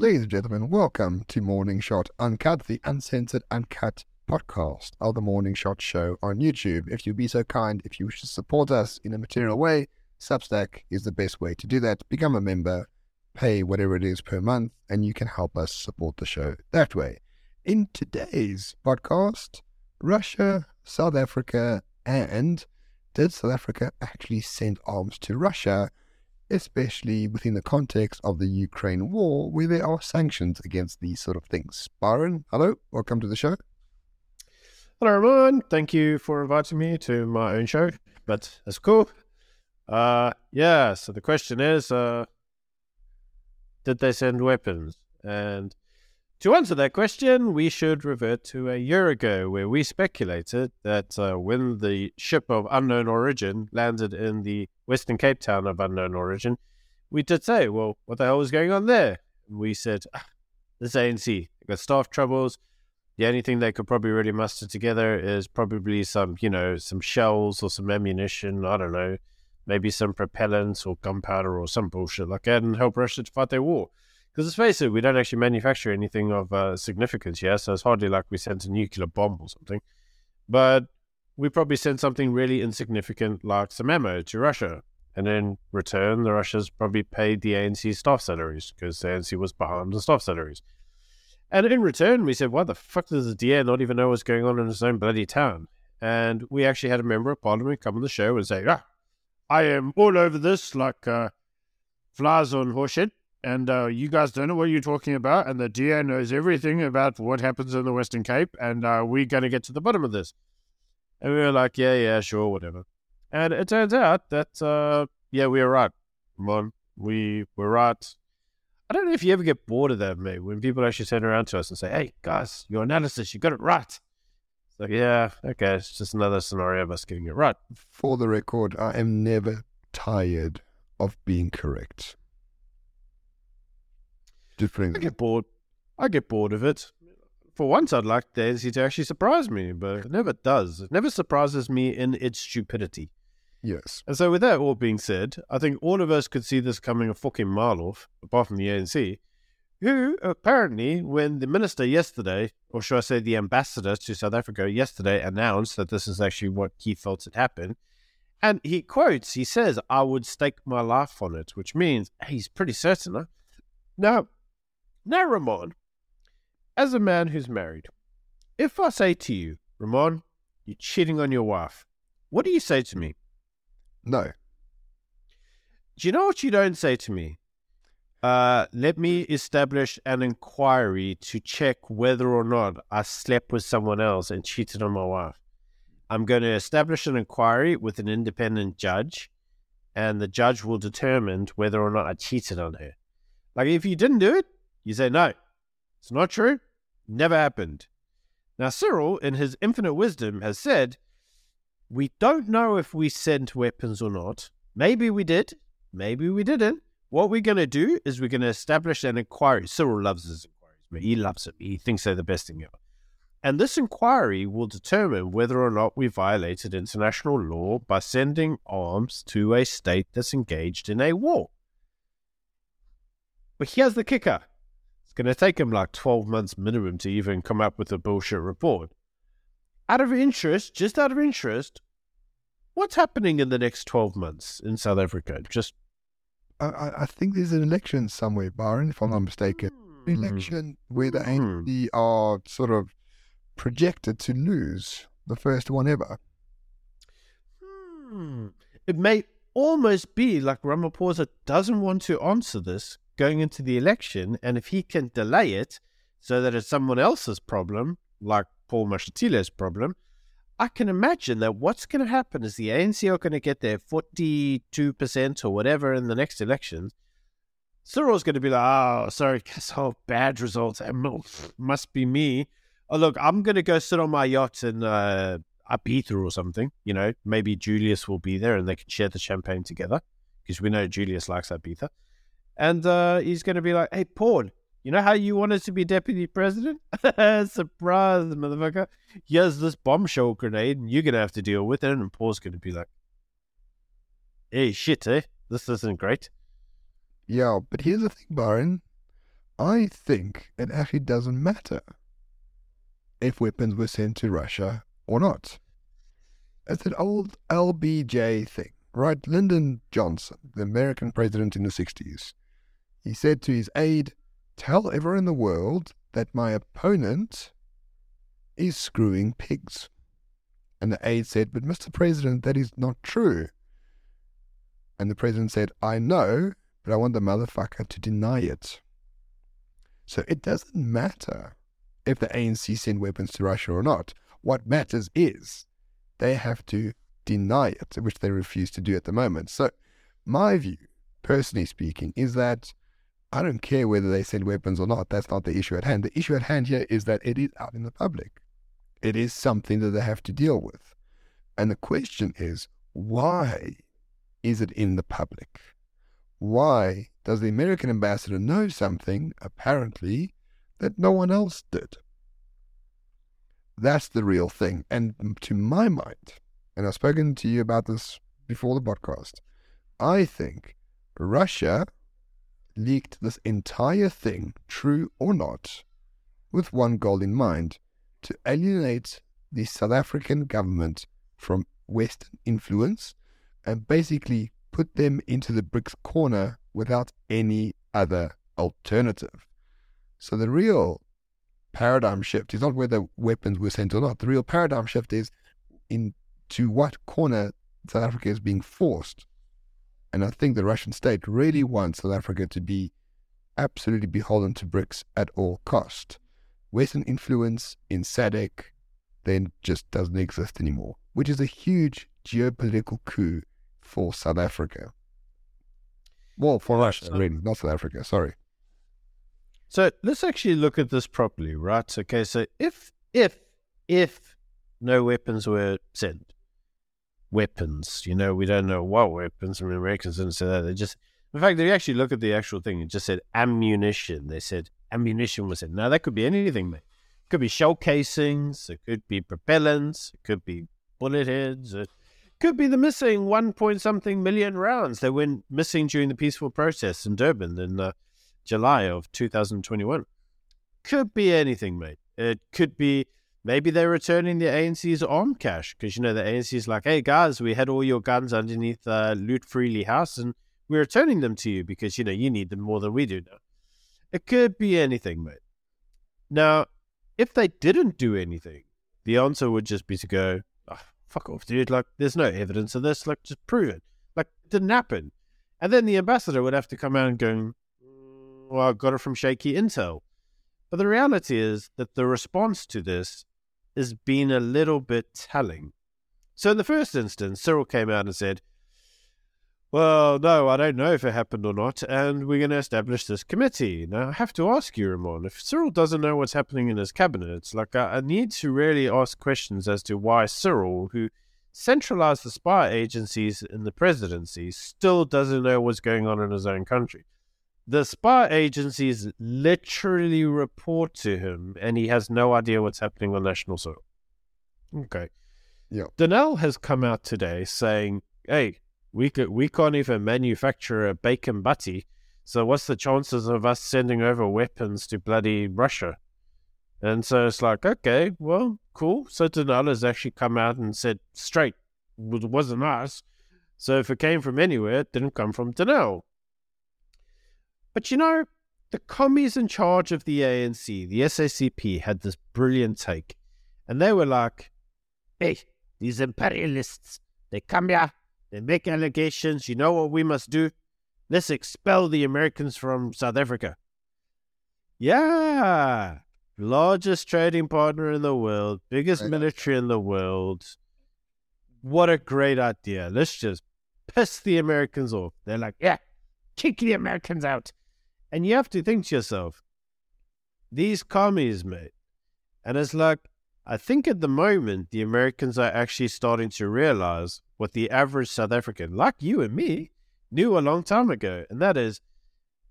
Ladies and gentlemen, welcome to Morning Shot Uncut, the uncensored, uncut podcast of the Morning Shot Show on YouTube. If you'd be so kind, if you wish to support us in a material way, Substack is the best way to do that. Become a member, pay whatever it is per month, and you can help us support the show that way. In today's podcast, Russia, South Africa, and did South Africa actually send arms to Russia? Especially within the context of the Ukraine war, where there are sanctions against these sort of things. Byron, hello, welcome to the show. Hello, everyone. Thank you for inviting me to my own show, but that's cool. Uh, yeah, so the question is uh, Did they send weapons? And to answer that question, we should revert to a year ago, where we speculated that uh, when the ship of unknown origin landed in the Western Cape town of unknown origin, we did say, well, what the hell was going on there? We said, ah, this ANC, got staff troubles. The only thing they could probably really muster together is probably some, you know, some shells or some ammunition. I don't know, maybe some propellants or gunpowder or some bullshit like that, and help Russia to fight their war. Because let's face it, we don't actually manufacture anything of uh, significance here, so it's hardly like we sent a nuclear bomb or something. But we probably sent something really insignificant like some ammo to Russia. And in return, the Russians probably paid the ANC staff salaries because the ANC was behind the staff salaries. And in return, we said, why the fuck does the DA not even know what's going on in his own bloody town? And we actually had a member of parliament come on the show and say, ah, I am all over this like uh, flies on horseshit and uh, you guys don't know what you're talking about, and the DA knows everything about what happens in the Western Cape, and uh, we're going to get to the bottom of this. And we were like, yeah, yeah, sure, whatever. And it turns out that, uh, yeah, we were right. On, we were right. I don't know if you ever get bored of that, mate, when people actually turn around to us and say, hey, guys, your analysis, you got it right. It's like, yeah, okay, it's just another scenario of us getting it right. For the record, I am never tired of being correct different. I get bored. I get bored of it. For once, I'd like Daisy to actually surprise me, but it never does. It never surprises me in its stupidity. Yes. And so, with that all being said, I think all of us could see this coming a fucking mile off, apart from the ANC, who apparently, when the minister yesterday, or should I say the ambassador to South Africa yesterday, announced that this is actually what he felt had happened, and he quotes, he says, I would stake my life on it, which means he's pretty certain. Huh? Now, now, Ramon, as a man who's married, if I say to you, Ramon, you're cheating on your wife, what do you say to me? No. Do you know what you don't say to me? Uh, let me establish an inquiry to check whether or not I slept with someone else and cheated on my wife. I'm going to establish an inquiry with an independent judge, and the judge will determine whether or not I cheated on her. Like, if you didn't do it, you say, no, it's not true. Never happened. Now, Cyril, in his infinite wisdom, has said, we don't know if we sent weapons or not. Maybe we did. Maybe we didn't. What we're going to do is we're going to establish an inquiry. Cyril loves his inquiries. He loves it. He thinks they're the best thing ever. And this inquiry will determine whether or not we violated international law by sending arms to a state that's engaged in a war. But here's the kicker it's going to take him like 12 months minimum to even come up with a bullshit report. Out of interest, just out of interest, what's happening in the next 12 months in South Africa? Just. I, I think there's an election somewhere, Byron, if I'm not mistaken. Mm. Election where the ANC mm. are sort of projected to lose the first one ever. Hmm. It may almost be like Ramaphosa doesn't want to answer this going into the election, and if he can delay it so that it's someone else's problem, like Paul Mashatile problem, I can imagine that what's going to happen is the ANC are going to get their 42% or whatever in the next elections. Cyril's going to be like, oh, sorry, guess oh, bad results. It Must be me. Oh, look, I'm going to go sit on my yacht in uh, Ibiza or something. You know, maybe Julius will be there and they can share the champagne together because we know Julius likes Ibiza and uh, he's going to be like, "Hey, Paul, you know how you wanted to be deputy president? Surprise, motherfucker! Here's this bombshell grenade, and you're going to have to deal with it." And Paul's going to be like, "Hey, shit, eh? This isn't great." Yeah, but here's the thing, Byron. I think it actually doesn't matter if weapons were sent to Russia or not. It's an old LBJ thing, right? Lyndon Johnson, the American president in the 60s, he said to his aide, Tell everyone in the world that my opponent is screwing pigs. And the aide said, But Mr. President, that is not true. And the president said, I know, but I want the motherfucker to deny it. So it doesn't matter if the ANC send weapons to Russia or not. What matters is they have to deny it, which they refuse to do at the moment. So my view, personally speaking, is that I don't care whether they send weapons or not. That's not the issue at hand. The issue at hand here is that it is out in the public. It is something that they have to deal with. And the question is, why is it in the public? Why does the American ambassador know something, apparently, that no one else did? That's the real thing. And to my mind, and I've spoken to you about this before the podcast, I think Russia leaked this entire thing, true or not, with one goal in mind to alienate the South African government from Western influence and basically put them into the BRICS corner without any other alternative. So the real paradigm shift is not whether weapons were sent or not. The real paradigm shift is into what corner South Africa is being forced and I think the Russian state really wants South Africa to be absolutely beholden to BRICS at all cost. Western influence in SADC then just doesn't exist anymore, which is a huge geopolitical coup for South Africa. Well, for Russia, so, really, not South Africa, sorry. So let's actually look at this properly, right? Okay, so if, if, if no weapons were sent, weapons. You know, we don't know what weapons. I mean, Americans didn't say that. They just, in fact, they actually look at the actual thing. It just said ammunition. They said ammunition was it. Now that could be anything, mate. It could be shell casings. It could be propellants. It could be bullet heads. It could be the missing one point something million rounds that went missing during the peaceful protest in Durban in uh, July of 2021. Could be anything, mate. It could be Maybe they're returning the ANC's arm cache because you know the ANC is like, "Hey guys, we had all your guns underneath uh, Loot Freely House, and we're returning them to you because you know you need them more than we do now." It could be anything, mate. Now, if they didn't do anything, the answer would just be to go, oh, "Fuck off, dude! Like, there's no evidence of this. Like, just prove it. Like, it didn't happen." And then the ambassador would have to come out and go, mm, "Well, I got it from shaky intel." But the reality is that the response to this has been a little bit telling. So, in the first instance, Cyril came out and said, Well, no, I don't know if it happened or not, and we're going to establish this committee. Now, I have to ask you, Ramon, if Cyril doesn't know what's happening in his cabinet, it's like I, I need to really ask questions as to why Cyril, who centralized the spy agencies in the presidency, still doesn't know what's going on in his own country the spy agencies literally report to him and he has no idea what's happening on national soil. Okay. Yeah. Denel has come out today saying, hey, we could we can't even manufacture a bacon butty. So what's the chances of us sending over weapons to bloody Russia? And so it's like, okay, well, cool. So Denel has actually come out and said straight, it wasn't us. So if it came from anywhere, it didn't come from Denel. But you know, the commies in charge of the ANC, the SACP, had this brilliant take. And they were like, hey, these imperialists, they come here, they make allegations. You know what we must do? Let's expel the Americans from South Africa. Yeah. Largest trading partner in the world, biggest military in the world. What a great idea. Let's just piss the Americans off. They're like, yeah, kick the Americans out. And you have to think to yourself, these commies, mate. And it's like, I think at the moment, the Americans are actually starting to realize what the average South African, like you and me, knew a long time ago. And that is,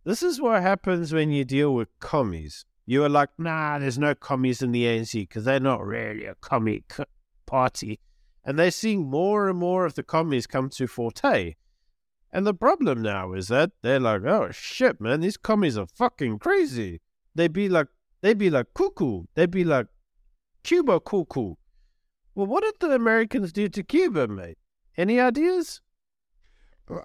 this is what happens when you deal with commies. You are like, nah, there's no commies in the ANC because they're not really a commie party. And they're seeing more and more of the commies come to Forte. And the problem now is that they're like, oh shit, man, these commies are fucking crazy. They'd be like, they'd be like cuckoo. They'd be like Cuba cuckoo. Well, what did the Americans do to Cuba, mate? Any ideas?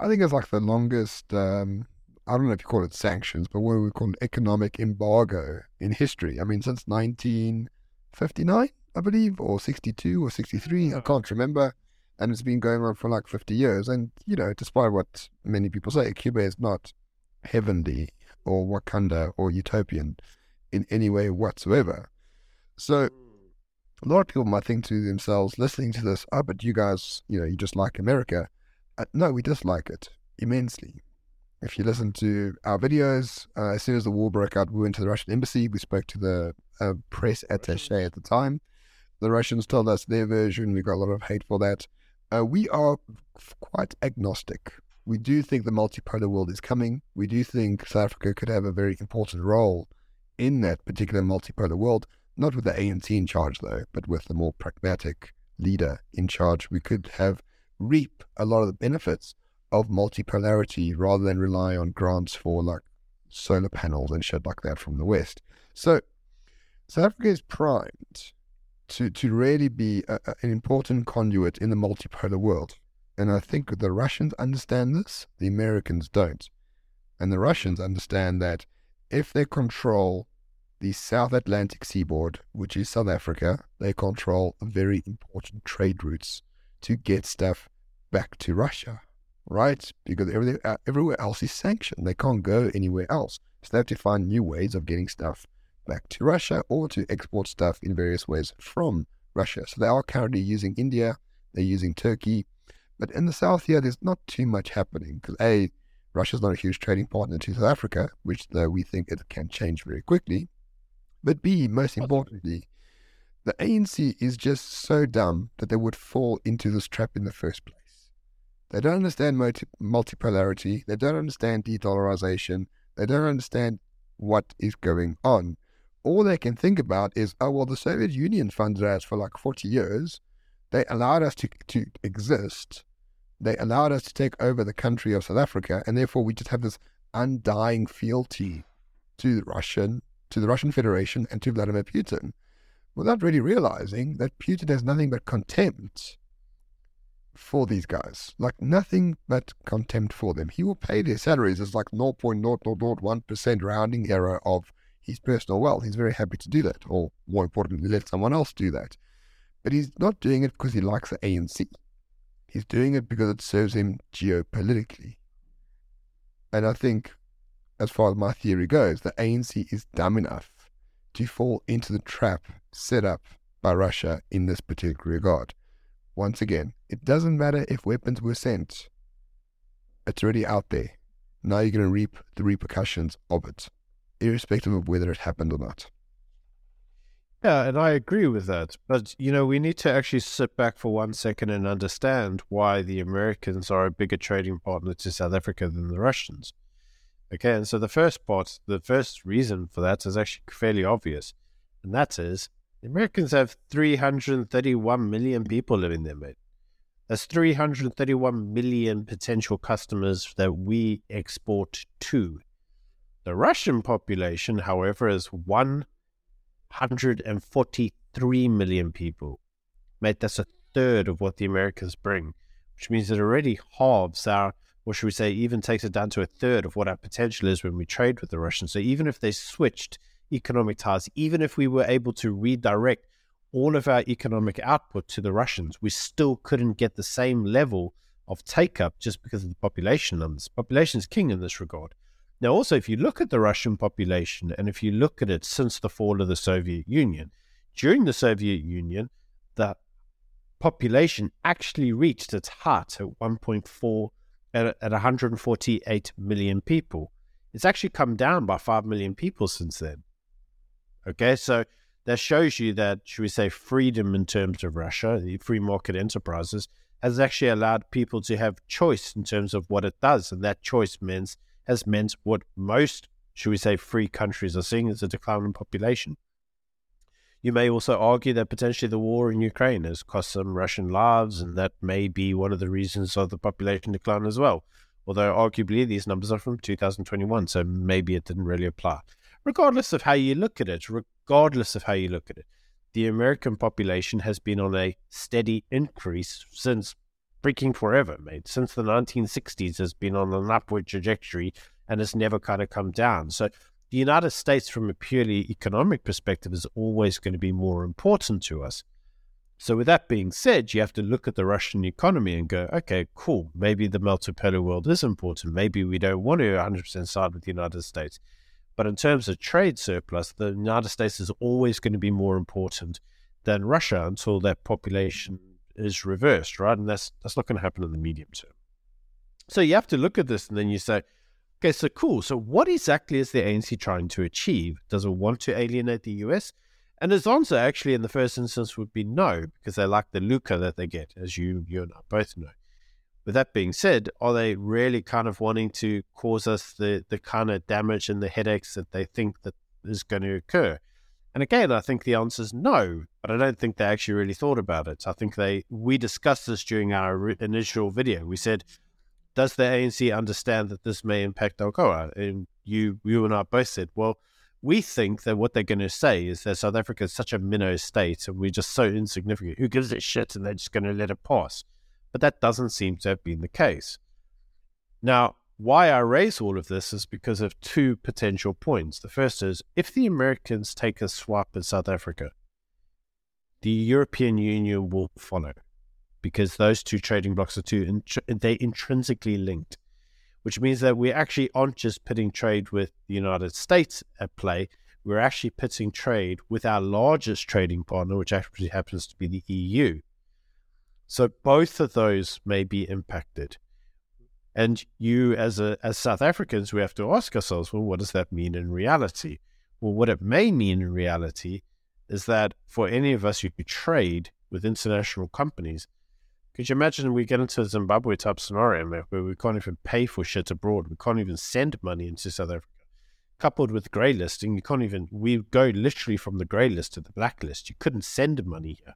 I think it's like the longest, um, I don't know if you call it sanctions, but what we call an economic embargo in history. I mean, since 1959, I believe, or 62 or 63, I can't remember. And it's been going on for like 50 years. And, you know, despite what many people say, Cuba is not heavenly or Wakanda or utopian in any way whatsoever. So a lot of people might think to themselves, listening to this, oh, but you guys, you know, you just like America. Uh, no, we dislike it immensely. If you listen to our videos, uh, as soon as the war broke out, we went to the Russian embassy. We spoke to the uh, press attaché at the time. The Russians told us their version. We got a lot of hate for that. Uh, we are quite agnostic. We do think the multipolar world is coming. We do think South Africa could have a very important role in that particular multipolar world, not with the ANC in charge, though, but with a more pragmatic leader in charge. We could have reap a lot of the benefits of multipolarity rather than rely on grants for like solar panels and shit like that from the West. So South Africa is primed to, to really be a, an important conduit in the multipolar world. And I think the Russians understand this, the Americans don't. And the Russians understand that if they control the South Atlantic seaboard, which is South Africa, they control very important trade routes to get stuff back to Russia, right? Because uh, everywhere else is sanctioned. They can't go anywhere else. So they have to find new ways of getting stuff back to Russia or to export stuff in various ways from Russia. So they are currently using India, they're using Turkey. But in the south here, there's not too much happening because A, Russia's not a huge trading partner to South Africa, which though we think it can change very quickly. But B, most importantly, the ANC is just so dumb that they would fall into this trap in the first place. They don't understand multi- multipolarity. They don't understand de-dollarization. They don't understand what is going on. All they can think about is, oh, well, the Soviet Union funded us for like 40 years. They allowed us to, to exist. They allowed us to take over the country of South Africa. And therefore, we just have this undying fealty to the Russian, to the Russian Federation and to Vladimir Putin without really realizing that Putin has nothing but contempt for these guys. Like nothing but contempt for them. He will pay their salaries as like 0.0001% rounding error of his personal wealth. He's very happy to do that, or more importantly, let someone else do that. But he's not doing it because he likes the ANC. He's doing it because it serves him geopolitically. And I think, as far as my theory goes, the ANC is dumb enough to fall into the trap set up by Russia in this particular regard. Once again, it doesn't matter if weapons were sent. It's already out there. Now you're going to reap the repercussions of it, irrespective of whether it happened or not. Yeah, and I agree with that. But, you know, we need to actually sit back for one second and understand why the Americans are a bigger trading partner to South Africa than the Russians. Okay, and so the first part, the first reason for that is actually fairly obvious, and that is the Americans have 331 million people living there, mate. That's 331 million potential customers that we export to. The Russian population, however, is 143 million people. Mate, that's a third of what the Americans bring, which means it already halves our, or should we say, even takes it down to a third of what our potential is when we trade with the Russians. So even if they switched economic ties, even if we were able to redirect all of our economic output to the Russians, we still couldn't get the same level of take up just because of the population numbers. Population is king in this regard. Now, also, if you look at the Russian population and if you look at it since the fall of the Soviet Union, during the Soviet Union, the population actually reached its height at 1.4 at, at 148 million people. It's actually come down by 5 million people since then. Okay, so that shows you that, should we say, freedom in terms of Russia, the free market enterprises, has actually allowed people to have choice in terms of what it does. And that choice means has meant what most, should we say, free countries are seeing is a decline in population. You may also argue that potentially the war in Ukraine has cost some Russian lives, and that may be one of the reasons of the population decline as well. Although arguably these numbers are from 2021, so maybe it didn't really apply. Regardless of how you look at it, regardless of how you look at it, the American population has been on a steady increase since freaking forever, mate. Since the 1960s, has been on an upward trajectory and has never kind of come down. So the United States, from a purely economic perspective, is always going to be more important to us. So, with that being said, you have to look at the Russian economy and go, okay, cool. Maybe the multipolar world is important. Maybe we don't want to 100% side with the United States. But in terms of trade surplus, the United States is always going to be more important than Russia until that population is reversed, right? And that's that's not going to happen in the medium term. So you have to look at this and then you say, okay, so cool. So what exactly is the ANC trying to achieve? Does it want to alienate the US? And his answer actually in the first instance would be no, because they like the lucre that they get, as you you and I both know. With that being said, are they really kind of wanting to cause us the, the kind of damage and the headaches that they think that is going to occur? And again, I think the answer is no, but I don't think they actually really thought about it. I think they we discussed this during our initial video. We said, does the ANC understand that this may impact AGOA? And you you and I both said, well, we think that what they're going to say is that South Africa is such a minnow state and we're just so insignificant. Who gives a shit? And they're just going to let it pass. But that doesn't seem to have been the case. Now, why I raise all of this is because of two potential points. The first is if the Americans take a swap in South Africa, the European Union will follow because those two trading blocks are too they intrinsically linked, which means that we actually aren't just putting trade with the United States at play. We're actually putting trade with our largest trading partner, which actually happens to be the EU. So both of those may be impacted. And you, as a as South Africans, we have to ask ourselves, well, what does that mean in reality? Well, what it may mean in reality is that for any of us who trade with international companies, could you imagine we get into a Zimbabwe type scenario where we can't even pay for shit abroad? We can't even send money into South Africa. Coupled with grey listing, you can't even, we go literally from the grey list to the black list. You couldn't send money here.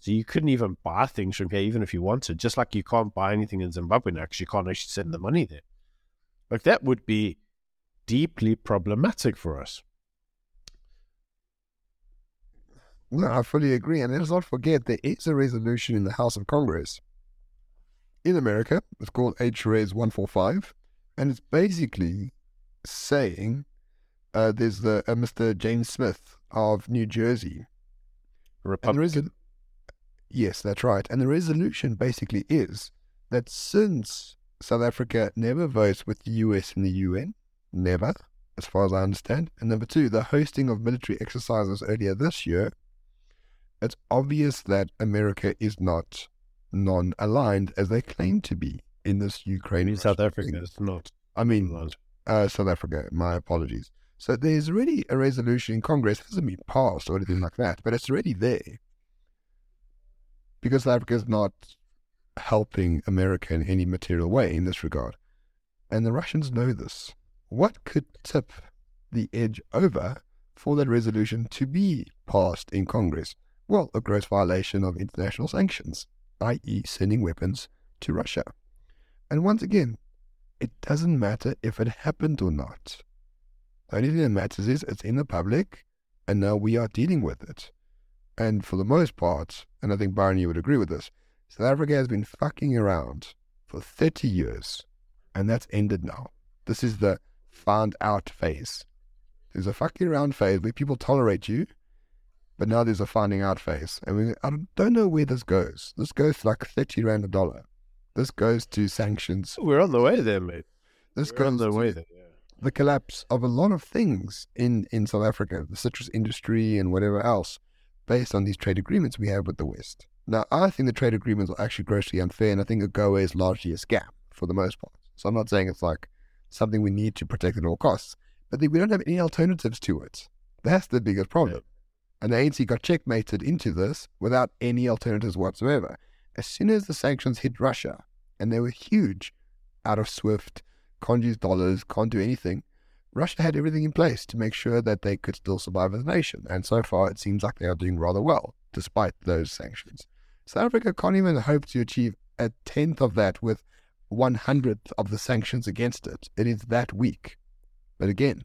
So you couldn't even buy things from here, even if you wanted. Just like you can't buy anything in Zimbabwe now because you can't actually send the money there. Like that would be deeply problematic for us. No, I fully agree. And let's not forget there is a resolution in the House of Congress in America. It's called HRES 145. And it's basically saying uh, there's the uh, Mr. James Smith of New Jersey. Republican. Yes, that's right. And the resolution basically is that since South Africa never votes with the US in the UN, never, as far as I understand, and number two, the hosting of military exercises earlier this year, it's obvious that America is not non aligned as they claim to be in this Ukraine. I mean, South Africa is not. I mean, uh, South Africa, my apologies. So there's already a resolution in Congress, it hasn't been passed or anything like that, but it's already there because Africa is not helping America in any material way in this regard. And the Russians know this. What could tip the edge over for that resolution to be passed in Congress? Well, a gross violation of international sanctions, i.e., sending weapons to Russia. And once again, it doesn't matter if it happened or not. The only thing that matters is it's in the public, and now we are dealing with it. And for the most part, and I think Byron, you would agree with this, South Africa has been fucking around for 30 years, and that's ended now. This is the found out phase. There's a fucking around phase where people tolerate you, but now there's a finding out phase. And we, I don't know where this goes. This goes to like 30 Rand a dollar. This goes to sanctions. We're on the way there, mate. This We're goes on the way there. Yeah. The collapse of a lot of things in, in South Africa, the citrus industry and whatever else based on these trade agreements we have with the West. Now, I think the trade agreements are actually grossly unfair, and I think AGOA is largely a scam for the most part. So I'm not saying it's like something we need to protect at all costs, but we don't have any alternatives to it. That's the biggest problem. And the ANC got checkmated into this without any alternatives whatsoever. As soon as the sanctions hit Russia, and they were huge, out of SWIFT, can't use dollars, can't do anything, Russia had everything in place to make sure that they could still survive as a nation. And so far, it seems like they are doing rather well, despite those sanctions. South Africa can't even hope to achieve a tenth of that with one hundredth of the sanctions against it. It is that weak. But again,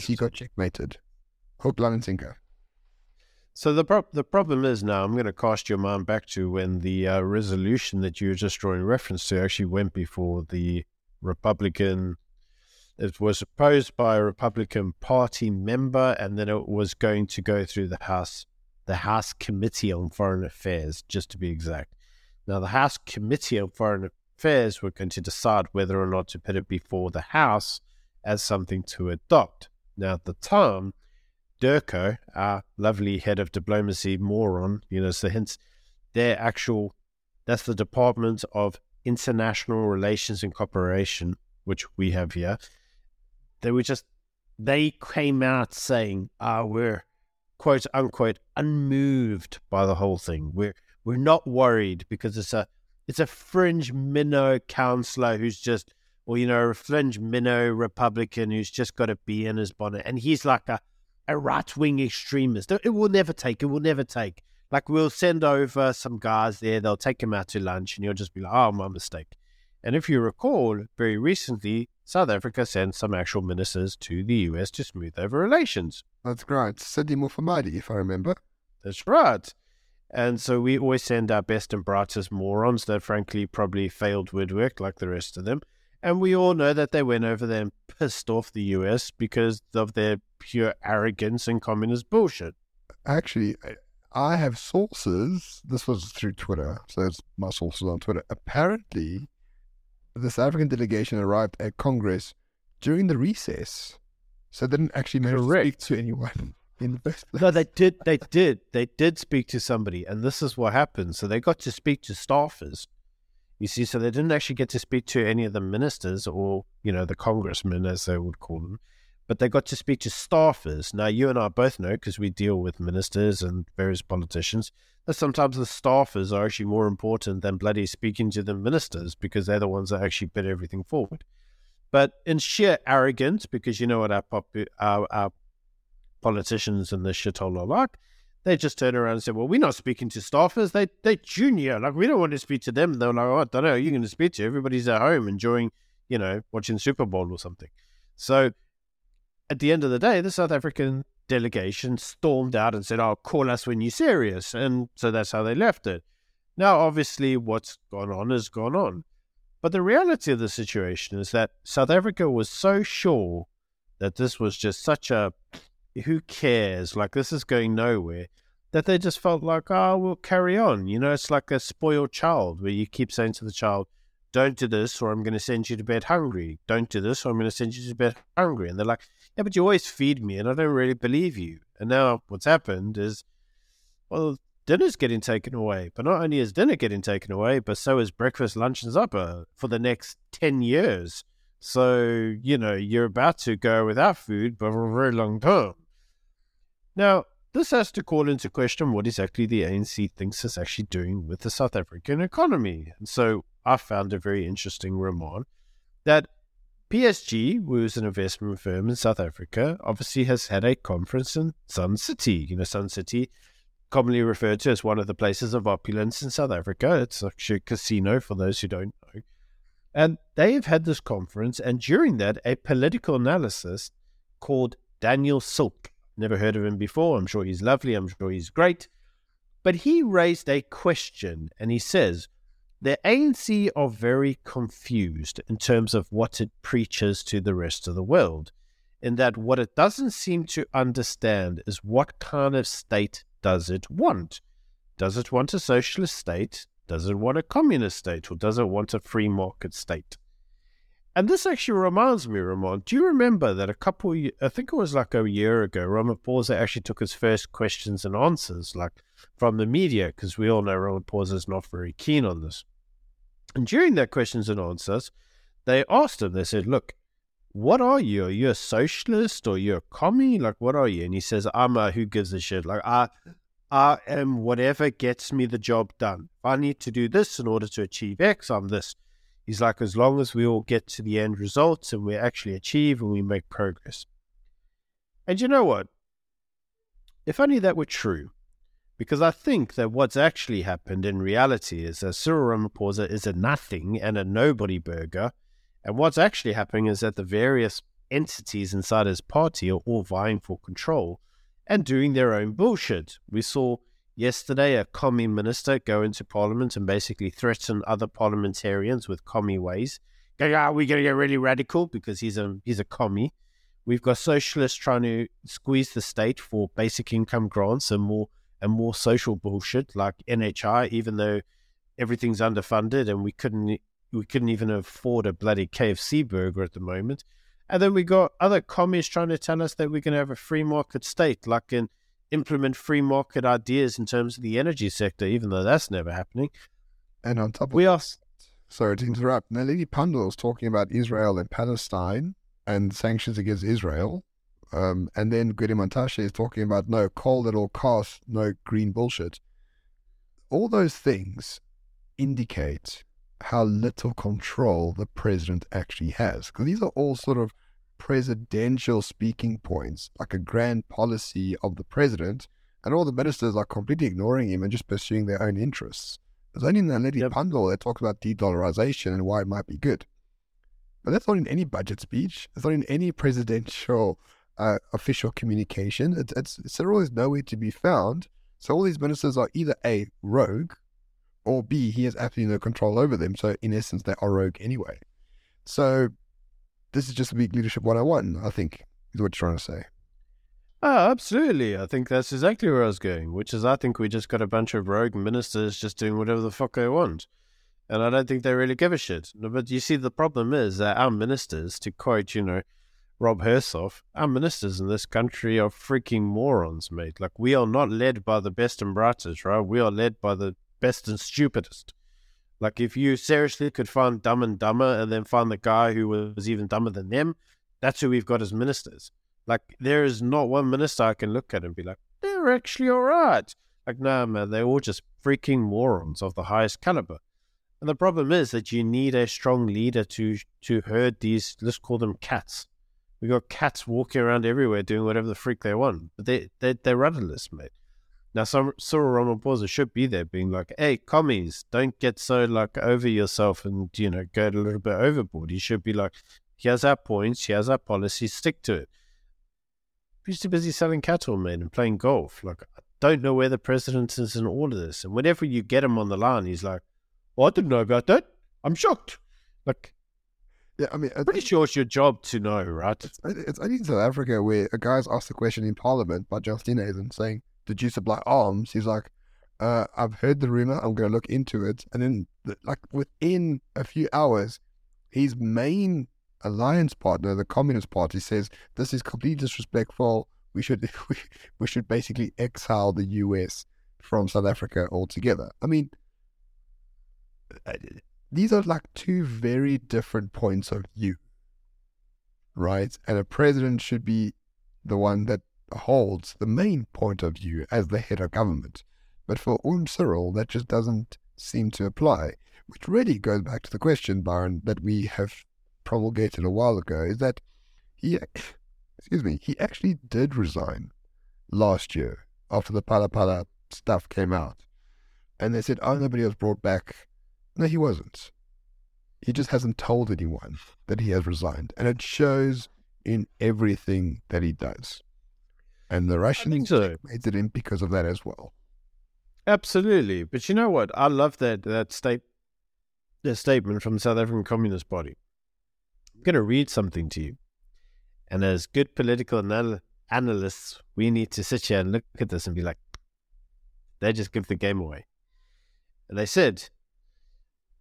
he got checkmated. Hook, line, and sinker. So the pro- the problem is now I'm going to cast your mind back to when the uh, resolution that you were just drawing reference to actually went before the Republican. It was opposed by a Republican Party member, and then it was going to go through the House, the House Committee on Foreign Affairs, just to be exact. Now, the House Committee on Foreign Affairs were going to decide whether or not to put it before the House as something to adopt. Now, at the time, DIRCO, our lovely head of diplomacy moron, you know, so hence their actual, that's the Department of International Relations and Cooperation, which we have here. They were just, they came out saying, ah, oh, we're quote unquote unmoved by the whole thing. We're, we're not worried because it's a, it's a fringe minnow counselor who's just, or, you know, a fringe minnow Republican who's just got a bee in his bonnet. And he's like a, a right wing extremist. It will never take. It will never take. Like we'll send over some guys there. They'll take him out to lunch, and you'll just be like, "Oh, my mistake." And if you recall, very recently, South Africa sent some actual ministers to the US to smooth over relations. That's right. Sydney Mufamadi, if I remember. That's right. And so we always send our best and brightest morons that frankly probably failed woodwork like the rest of them. And we all know that they went over there and pissed off the US because of their pure arrogance and communist bullshit. Actually, I have sources. This was through Twitter, so it's my sources on Twitter. Apparently, the South African delegation arrived at Congress during the recess, so they didn't actually manage Correct. to speak to anyone in the first place. No, they did. They did. They did speak to somebody, and this is what happened. So they got to speak to staffers you see, so they didn't actually get to speak to any of the ministers or, you know, the congressmen, as they would call them, but they got to speak to staffers. Now, you and I both know, because we deal with ministers and various politicians, that sometimes the staffers are actually more important than bloody speaking to the ministers because they're the ones that actually put everything forward. But in sheer arrogance, because you know what our, pop- our, our politicians and the shithole are like, they just turn around and say, "Well, we're not speaking to staffers. They they junior. Like we don't want to speak to them." They're like, "Oh, I don't know. You're going to speak to everybody's at home enjoying, you know, watching Super Bowl or something." So, at the end of the day, the South African delegation stormed out and said, "Oh, call us when you're serious," and so that's how they left it. Now, obviously, what's gone on has gone on, but the reality of the situation is that South Africa was so sure that this was just such a who cares? Like this is going nowhere. That they just felt like, oh, we'll carry on. You know, it's like a spoiled child where you keep saying to the child, don't do this or I'm going to send you to bed hungry. Don't do this or I'm going to send you to bed hungry. And they're like, yeah, but you always feed me and I don't really believe you. And now what's happened is, well, dinner's getting taken away. But not only is dinner getting taken away, but so is breakfast, lunch, and supper for the next 10 years. So, you know, you're about to go without food for a very long time. Now, this has to call into question what exactly the ANC thinks it's actually doing with the South African economy. And so I found a very interesting remark that PSG, who is an investment firm in South Africa, obviously has had a conference in Sun City. You know, Sun City, commonly referred to as one of the places of opulence in South Africa. It's actually a casino for those who don't know. And they have had this conference, and during that, a political analyst called Daniel Silke Never heard of him before. I'm sure he's lovely. I'm sure he's great. But he raised a question and he says, the ANC are very confused in terms of what it preaches to the rest of the world, in that what it doesn't seem to understand is what kind of state does it want? Does it want a socialist state? Does it want a communist state? Or does it want a free market state? And this actually reminds me, Ramon. Do you remember that a couple? I think it was like a year ago, Ramaphosa actually took his first questions and answers, like from the media, because we all know Ramaphosa is not very keen on this. And during their questions and answers, they asked him. They said, "Look, what are you? Are you a socialist or you a commie? Like, what are you?" And he says, "I'm a who gives a shit. Like, I, I am whatever gets me the job done. I need to do this in order to achieve X, I'm this." He's like, as long as we all get to the end results and we actually achieve and we make progress. And you know what? If only that were true, Because I think that what's actually happened in reality is that Cyril Ramaphosa is a nothing and a nobody burger. And what's actually happening is that the various entities inside his party are all vying for control and doing their own bullshit. We saw yesterday a commie minister go into parliament and basically threaten other parliamentarians with commie ways. Go, Are we going to get really radical because he's a he's a commie? We've got socialists trying to squeeze the state for basic income grants and more and more social bullshit like NHI, even though everything's underfunded and we couldn't we couldn't even afford a bloody KFC burger at the moment. And then we got other commies trying to tell us that we're going to have a free market state, like in implement free market ideas in terms of the energy sector, even though that's never happening. And on top of we are. Sorry to interrupt. Naledi Pandor is talking about Israel and Palestine and sanctions against Israel. Um, and then Gwede Mantashe is talking about no coal at all costs, no green bullshit. All those things indicate how little control the president actually has. Because these are all sort of presidential speaking points, like a grand policy of the president, and all the ministers are completely ignoring him and just pursuing their own interests. There's only in the Naledi yep. Pandor that talks about de-dollarization and why it might be good. But that's not in any budget speech. It's not in any presidential uh, official communication. It's, it's, Cyril is nowhere to be found. So all these ministers are either A, rogue, or B, he has absolutely no control over them. So in essence, they are rogue anyway. So this is just weak leadership 101, I think, is what you're trying to say. Oh, absolutely. I think that's exactly where I was going, which is I think we just got a bunch of rogue ministers just doing whatever the fuck they want. And I don't think they really give a shit. But you see, the problem is that our ministers, to quote, you know, Rob Hersov, our ministers in this country are freaking morons, mate. Like, we are not led by the best and brightest, right? We are led by the best and stupidest. Like if you seriously could find Dumb and Dumber and then find the guy who was even dumber than them, that's who we've got as ministers. Like there is not one minister I can look at and be like, they're actually all right. Like no man, they're all just freaking morons of the highest caliber. And the problem is that you need a strong leader to to herd these. Let's call them cats. We got cats walking around everywhere doing whatever the freak they want, but they they they're rudderless, mate. Now, some Cyril Ramaphosa should be there, being like, "Hey, commies, don't get so like over yourself and you know go a little bit overboard." He should be like, "Here's our points, here's our policy, stick to it." He's too busy selling cattle, man, and playing golf. Like, I don't know where the president is in all of this. And whenever you get him on the line, he's like, well, "I didn't know about that. I'm shocked." Like, yeah, I mean, I'm pretty sure it's your job to know, right? It's, it's only in South Africa where a guy's asked a question in Parliament by Justin Nathan saying did you supply arms? He's like, uh, I've heard the rumor. I'm going to look into it. And then, like within a few hours, his main alliance partner, the Communist Party, says this is completely disrespectful. We should we, we should basically exile the U.S. from South Africa altogether. I mean, uh, these are like two very different points of view, right? And a president should be the one that holds the main point of view as the head of government. But for Um Cyril, that just doesn't seem to apply, which really goes back to the question, Byron, that we have promulgated a while ago, is that he, excuse me, he actually did resign last year after the Phala stuff came out. And they said, oh, nobody was brought back. No, he wasn't. He just hasn't told anyone that he has resigned. And it shows in everything that he does. And the Russians so. made it in because of that as well. Absolutely. But you know what? I love that that state that statement from the South African Communist Party. I'm going to read something to you. And as good political anal- analysts, we need to sit here and look at this and be like, they just give the game away. And they said,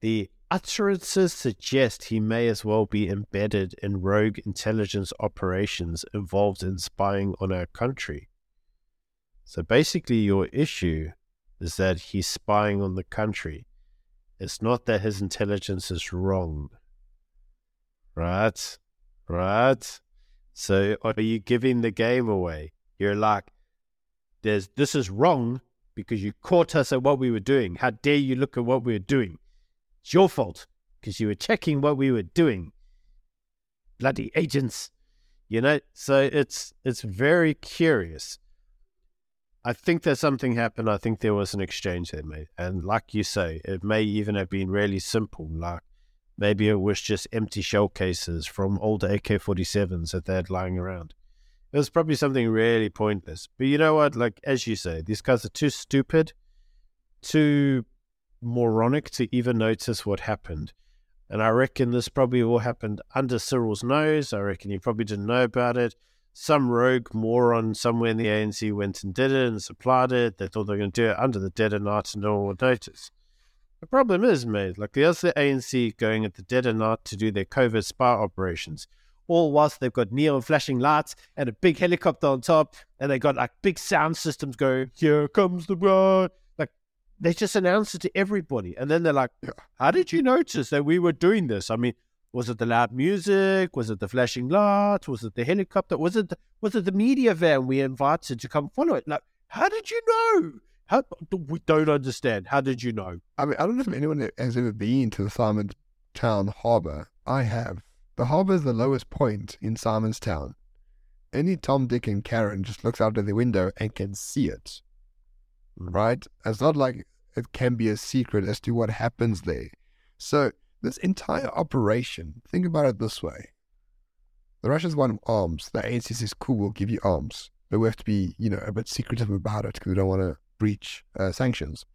the utterances suggest he may as well be embedded in rogue intelligence operations involved in spying on our country. So basically, your issue is that he's spying on the country. It's not that his intelligence is wrong. Right? Right? So are you giving the game away? You're like, there's this is wrong because you caught us at what we were doing. How dare you look at what we were doing? It's your fault because you were checking what we were doing. Bloody agents. You know, so it's it's very curious. I think there's something happened. I think there was an exchange there, mate. And like you say, it may even have been really simple. Like maybe it was just empty shell cases from older AK 47s that they had lying around. It was probably something really pointless. But you know what? Like, as you say, these guys are too stupid, too moronic to even notice what happened. And I reckon this probably all happened under Cyril's nose. I reckon he probably didn't know about it. Some rogue moron somewhere in the ANC went and did it and supplied it. They thought they were going to do it under the dead of night and no one would notice. The problem is, mate, like there's the ANC going at the dead of night to do their covert spy operations. All whilst they've got neon flashing lights and a big helicopter on top, and they got like big sound systems going, Here comes the bride they just announced it to everybody. And then they're like, How did you notice that we were doing this? I mean, was it the loud music? Was it the flashing lights? Was it the helicopter? Was it the, was it the media van we invited to come follow it? Like, how did you know? How we don't understand. How did you know? I mean, I don't know if anyone has ever been to the Simon Town Harbour. I have. The harbour is the lowest point in Simon's Town. Any Tom, Dick, and Karen just looks out of the window and can see it. Right? It's not like it can be a secret as to what happens there. So, this entire operation, think about it this way. The Russians want arms. The ANC says, cool, we'll give you arms. But we have to be, you know, a bit secretive about it because we don't want to breach uh, sanctions.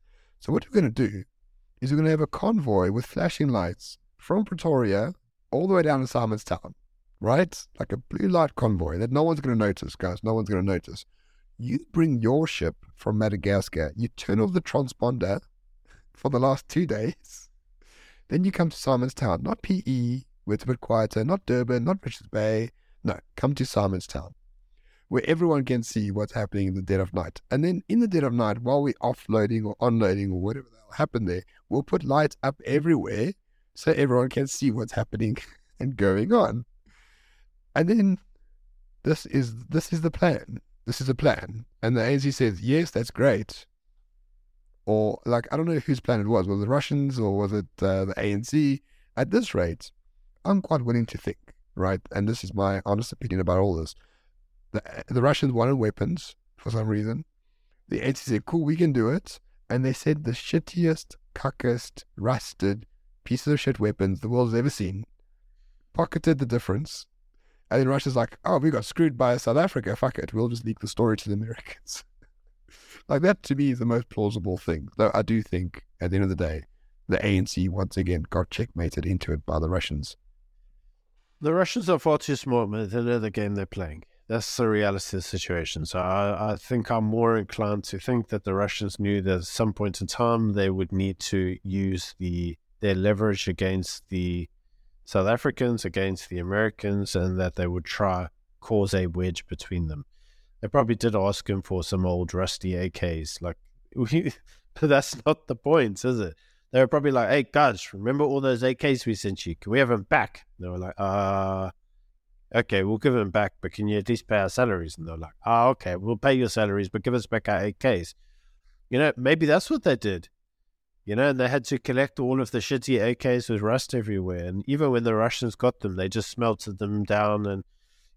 So what we're going to do is we're going to have a convoy with flashing lights from Pretoria all the way down to Simon's Town, right? Like a blue light convoy that no one's going to notice, guys. No one's going to notice you bring your ship from Madagascar, you turn off the transponder for the last two days, then you come to Simon's Town, not PE, where it's a bit quieter, not Durban, not Richards Bay. No, come to Simon's Town, where everyone can see what's happening in the dead of night. And then in the dead of night, while we're offloading or unloading or whatever will happen there, we'll put lights up everywhere so everyone can see what's happening and going on. And then this is this is the plan this is a plan. And the ANC says, yes, that's great. Or, like, I don't know whose plan it was. Was it the Russians or was it uh, the ANC? At this rate, I'm quite willing to think, right? And this is my honest opinion about all this. The, the Russians wanted weapons for some reason. The ANC said, cool, we can do it. And they said the shittiest, cuckest, rusted pieces of shit weapons the world's ever seen. Pocketed the difference and then Russia's like, oh, we got screwed by South Africa. Fuck it. We'll just leak the story to the Americans. like, that to me is the most plausible thing. Though I do think, at the end of the day, the ANC once again got checkmated into it by the Russians. The Russians are far too smart. They know the game they're playing. That's the reality of the situation. So I, I think I'm more inclined to think that the Russians knew that at some point in time they would need to use the their leverage against the South Africans against the Americans and that they would try cause a wedge between them. They probably did ask him for some old rusty AKs. Like, but that's not the point, is it? They were probably like, "Hey guys, remember all those AKs we sent you? Can we have them back?" And they were like, "Uh, okay, we'll give them back, but can you at least pay our salaries?" And they're like, "Ah, okay, we'll pay your salaries, but give us back our AKs." You know, maybe that's what they did you know, and they had to collect all of the shitty AKs with rust everywhere. And even when the Russians got them, they just melted them down and,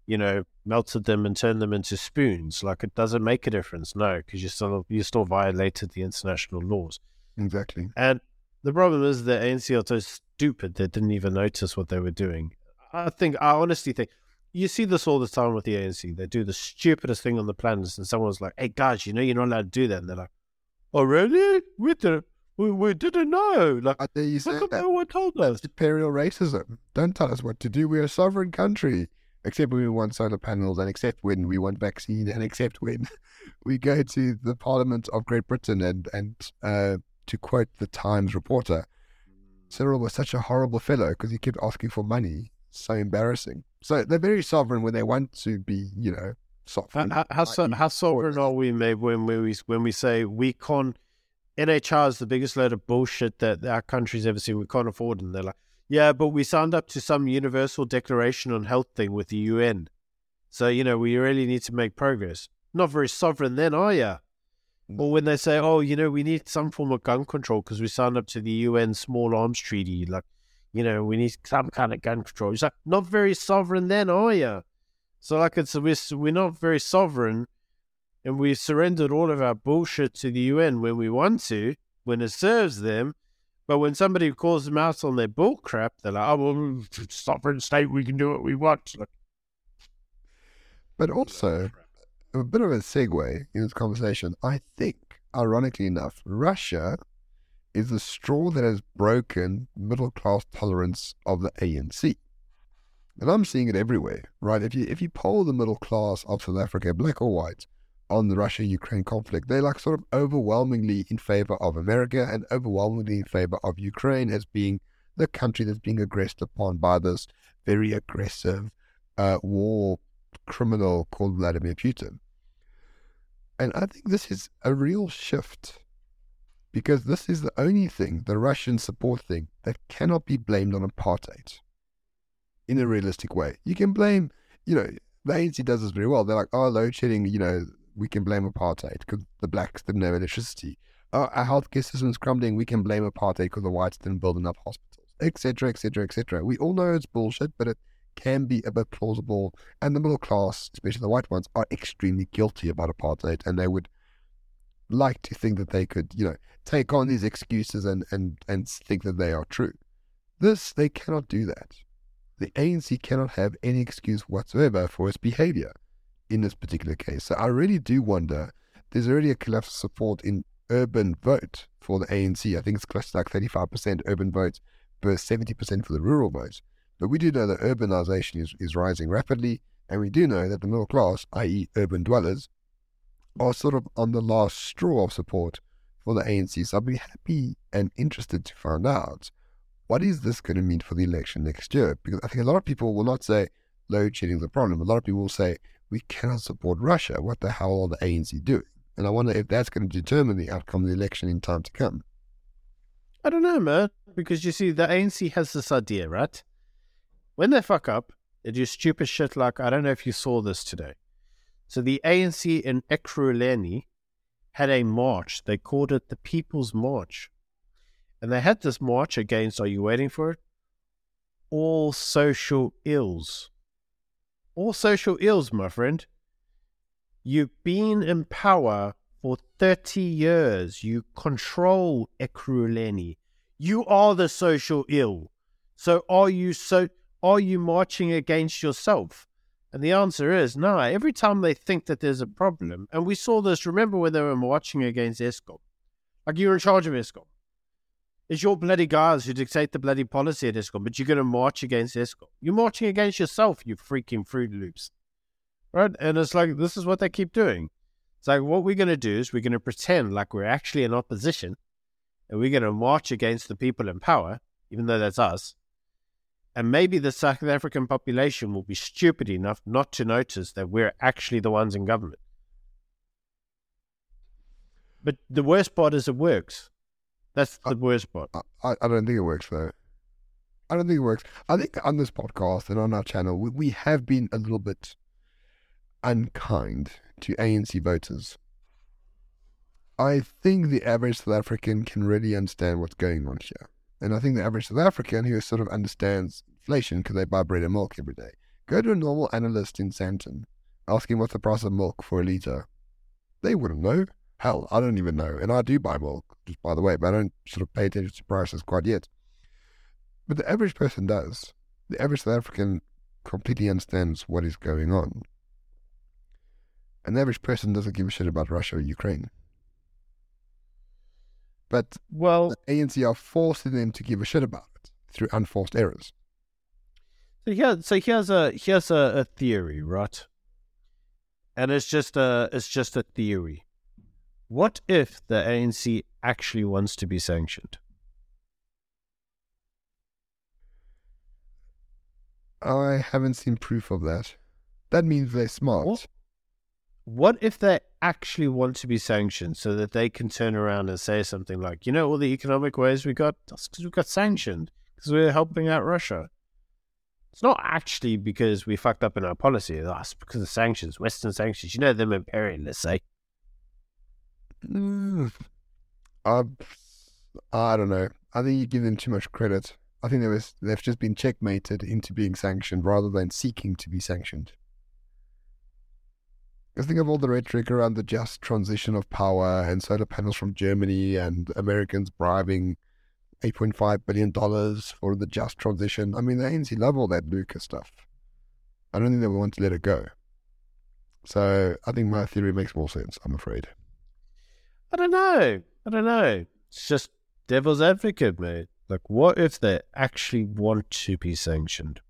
you know, melted them and turned them into spoons. Like it doesn't make a difference, no, because you still you still violated the international laws. Exactly. And the problem is the ANC are so stupid they didn't even notice what they were doing. I think I honestly think you see this all the time with the ANC. They do the stupidest thing on the planet, and someone's like, "Hey guys, you know you're not allowed to do that." And they're like, "Oh really? We did we, we didn't know. Like, I dare you say how no one told us? Imperial racism. Don't tell us what to do. We're a sovereign country. Except when we want solar panels, and except when we want vaccine, and except when we go to the Parliament of Great Britain and and uh, to quote the Times reporter, Cyril was such a horrible fellow because he kept asking for money. So embarrassing. So they're very sovereign when they want to be, you know, sovereign. How, how, how, how sovereign are we, maybe when we when we say we can't NHI is the biggest load of bullshit that our country's ever seen. We can't afford it. And they're like, yeah, but we signed up to some universal declaration on health thing with the UN. So, you know, we really need to make progress. Not very sovereign then, are you? Or when they say, oh, you know, we need some form of gun control because we signed up to the UN Small Arms Treaty. Like, you know, we need some kind of gun control. It's like, not very sovereign then, are you? So, like, it's we're, we're not very sovereign and we surrendered all of our bullshit to the UN when we want to, when it serves them. But when somebody calls them out on their bull crap, they're like, "Oh well, sovereign state, we can do what we want." But also, a bit of a segue in this conversation. I think, ironically enough, Russia is the straw that has broken middle class tolerance of the ANC. And I'm seeing it everywhere, right? If you if you poll the middle class of South Africa, black or white, on the Russia Ukraine conflict, they're like sort of overwhelmingly in favor of America and overwhelmingly in favor of Ukraine as being the country that's being aggressed upon by this very aggressive uh, war criminal called Vladimir Putin. And I think this is a real shift because this is the only thing, the Russian support thing, that cannot be blamed on apartheid in a realistic way. You can blame, you know, the ANC does this very well. They're like, oh, load shedding, you know, we can blame apartheid because the blacks didn't have electricity. Oh, our healthcare is crumbling, we can blame apartheid because the whites didn't build enough hospitals, etc., etc., etc. We all know it's bullshit, but it can be a bit plausible. And the middle class, especially the white ones, are extremely guilty about apartheid, and they would like to think that they could, you know, take on these excuses and and and think that they are true. This they cannot do that. The ANC cannot have any excuse whatsoever for its behavior in this particular case. So I really do wonder. There's already a collapse of support in urban vote for the ANC. I think it's close to like 35% urban vote versus 70% for the rural vote. But we do know that urbanization is, is rising rapidly, and we do know that the middle class, i.e., urban dwellers, are sort of on the last straw of support for the ANC. So I'd be happy and interested to find out what is this going to mean for the election next year? Because I think a lot of people will not say load shedding is a problem. A lot of people will say we cannot support Russia. What the hell are the ANC doing? And I wonder if that's going to determine the outcome of the election in time to come. I don't know, man. Because you see, the ANC has this idea, right? When they fuck up, they do stupid shit like I don't know if you saw this today. So the ANC in Ekurhuleni had a march. They called it the People's March. And they had this march against, are you waiting for it? All social ills. All social ills, my friend. You've been in power for 30 years. You control Ekurhuleni. You are the social ill. So are you so are you marching against yourself? And the answer is no. Every time they think that there's a problem, and we saw this, remember when they were marching against Eskom? Like you're in charge of Eskom. It's your bloody guys who dictate the bloody policy at Eskom, but you're going to march against Eskom. You're marching against yourself, you freaking Fruit Loops. Right? And it's like, this is what they keep doing. It's like, what we're going to do is we're going to pretend like we're actually in opposition and we're going to march against the people in power, even though that's us. And maybe the South African population will be stupid enough not to notice that we're actually the ones in government. But the worst part is it works. That's the worst part. I, I don't think it works though. I don't think it works. I think on this podcast and on our channel, we, we have been a little bit unkind to ANC voters. I think the average South African can really understand what's going on here. And I think the average South African who sort of understands inflation because they buy bread and milk every day, go to a normal analyst in Sandton, ask him what's the price of milk for a litre. They wouldn't know. Hell, I don't even know. And I do buy milk, just by the way, but I don't sort of pay attention to prices quite yet. But the average person does. The average South African completely understands what is going on. And the average person doesn't give a shit about Russia or Ukraine. But Well, the ANC are forcing them to give a shit about it through unforced errors. So here, so here's a here's a, a theory, right? And it's just a it's just a theory. What if the ANC actually wants to be sanctioned? I haven't seen proof of that. That means they're smart. What? What if they actually want to be sanctioned so that they can turn around and say something like, you know, all the economic ways we got, that's because we got sanctioned because we're helping out Russia. It's not actually because we fucked up in our policy. That's because of sanctions, Western sanctions. You know, them imperialists, eh? I, I don't know. I think you give them too much credit. I think they was, they've just been checkmated into being sanctioned rather than seeking to be sanctioned. Because think of all the rhetoric around the just transition of power and solar panels from Germany and Americans bribing $8.5 billion for the just transition. I mean, the ANC love all that Lucas stuff. I don't think they want to let it go. So I think my theory makes more sense, I'm afraid. I don't know. I don't know. It's just devil's advocate, mate. Like, what if they actually want to be sanctioned?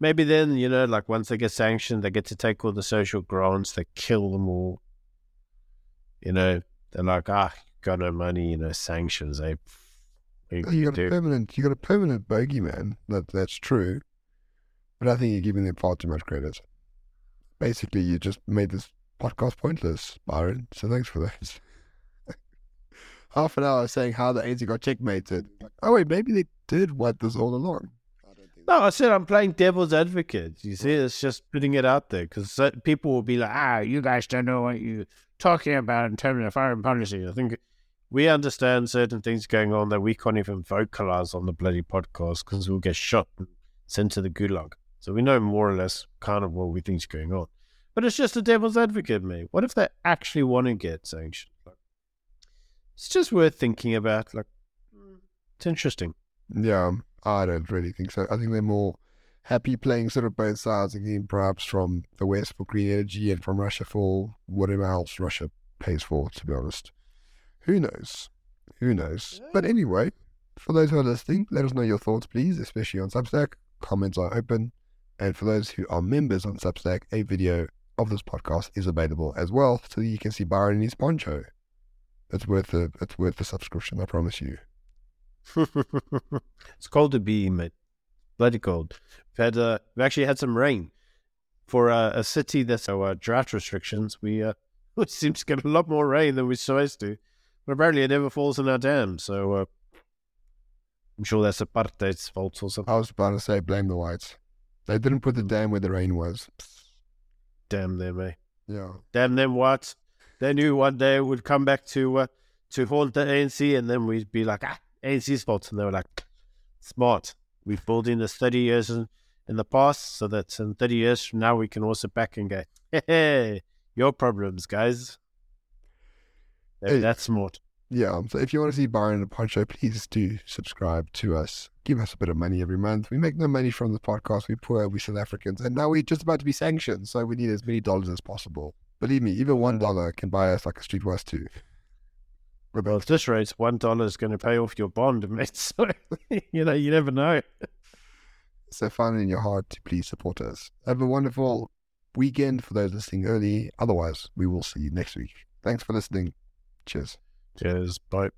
Maybe then, you know, like once they get sanctioned, they get to take all the social grants, they kill them all. You know, they're like, ah, got no money, you know, sanctions, eh? You, you got do? a permanent, you got a permanent bogeyman. That that's true, but I think you're giving them far too much credit. Basically, you just made this podcast pointless, Byron. So thanks for that. Half an hour saying how the ANC got checkmated. Oh wait, maybe they did want this all along. No, I said I'm playing devil's advocate. You see, it's just putting it out there because people will be like, ah, you guys don't know what you're talking about in terms of foreign policy. I think we understand certain things going on that we can't even vocalize on the bloody podcast because we'll get shot and sent to the gulag. So we know more or less kind of what we think is going on. But it's just a devil's advocate, mate. What if they actually want to get sanctioned? Like, it's just worth thinking about. Like, hmm. it's interesting. Yeah, I don't really think so. I think they're more happy playing sort of both sides again, perhaps from the West for green energy and from Russia for whatever else Russia pays for, to be honest. Who knows? Who knows? Yeah. But anyway, for those who are listening, let us know your thoughts, please, especially on Substack. Comments are open. And for those who are members on Substack, a video of this podcast is available as well, so you can see Byron in his poncho. It's worth the it's worth the subscription, I promise you. it's cold to be, mate. Bloody cold. We've had uh, we actually had some rain for uh, a city that's uh, drought restrictions. We uh, we seem to get a lot more rain than we're supposed to, but apparently it never falls in our dam. So uh, I'm sure that's apartheid's fault or something. I was about to say blame the whites. They didn't put the dam where the rain was. Damn them, eh? Yeah. Damn them what? They knew one day would come back to uh, to haunt the ANC, and then we'd be like, ah, ANC's fault. And they were like, smart. We've built in this 30 years in, in the past, so that in 30 years from now, we can also back and go, hey, your problems, guys. Hey, that's smart. Yeah. So if you want to see Byron and Poncho, please do subscribe to us give us a bit of money every month. We make no money from the podcast. We're poor, we South Africans, and now we're just about to be sanctioned, so we need as many dollars as possible. Believe me, even one dollar can buy us like a street Streetwise two. Well, at this rate, one dollar is going to pay off your bond, mate. So you know, you never know. so find in your heart to please support us. Have a wonderful weekend for those listening early. Otherwise, we will see you next week. Thanks for listening. Cheers. Cheers. Bye.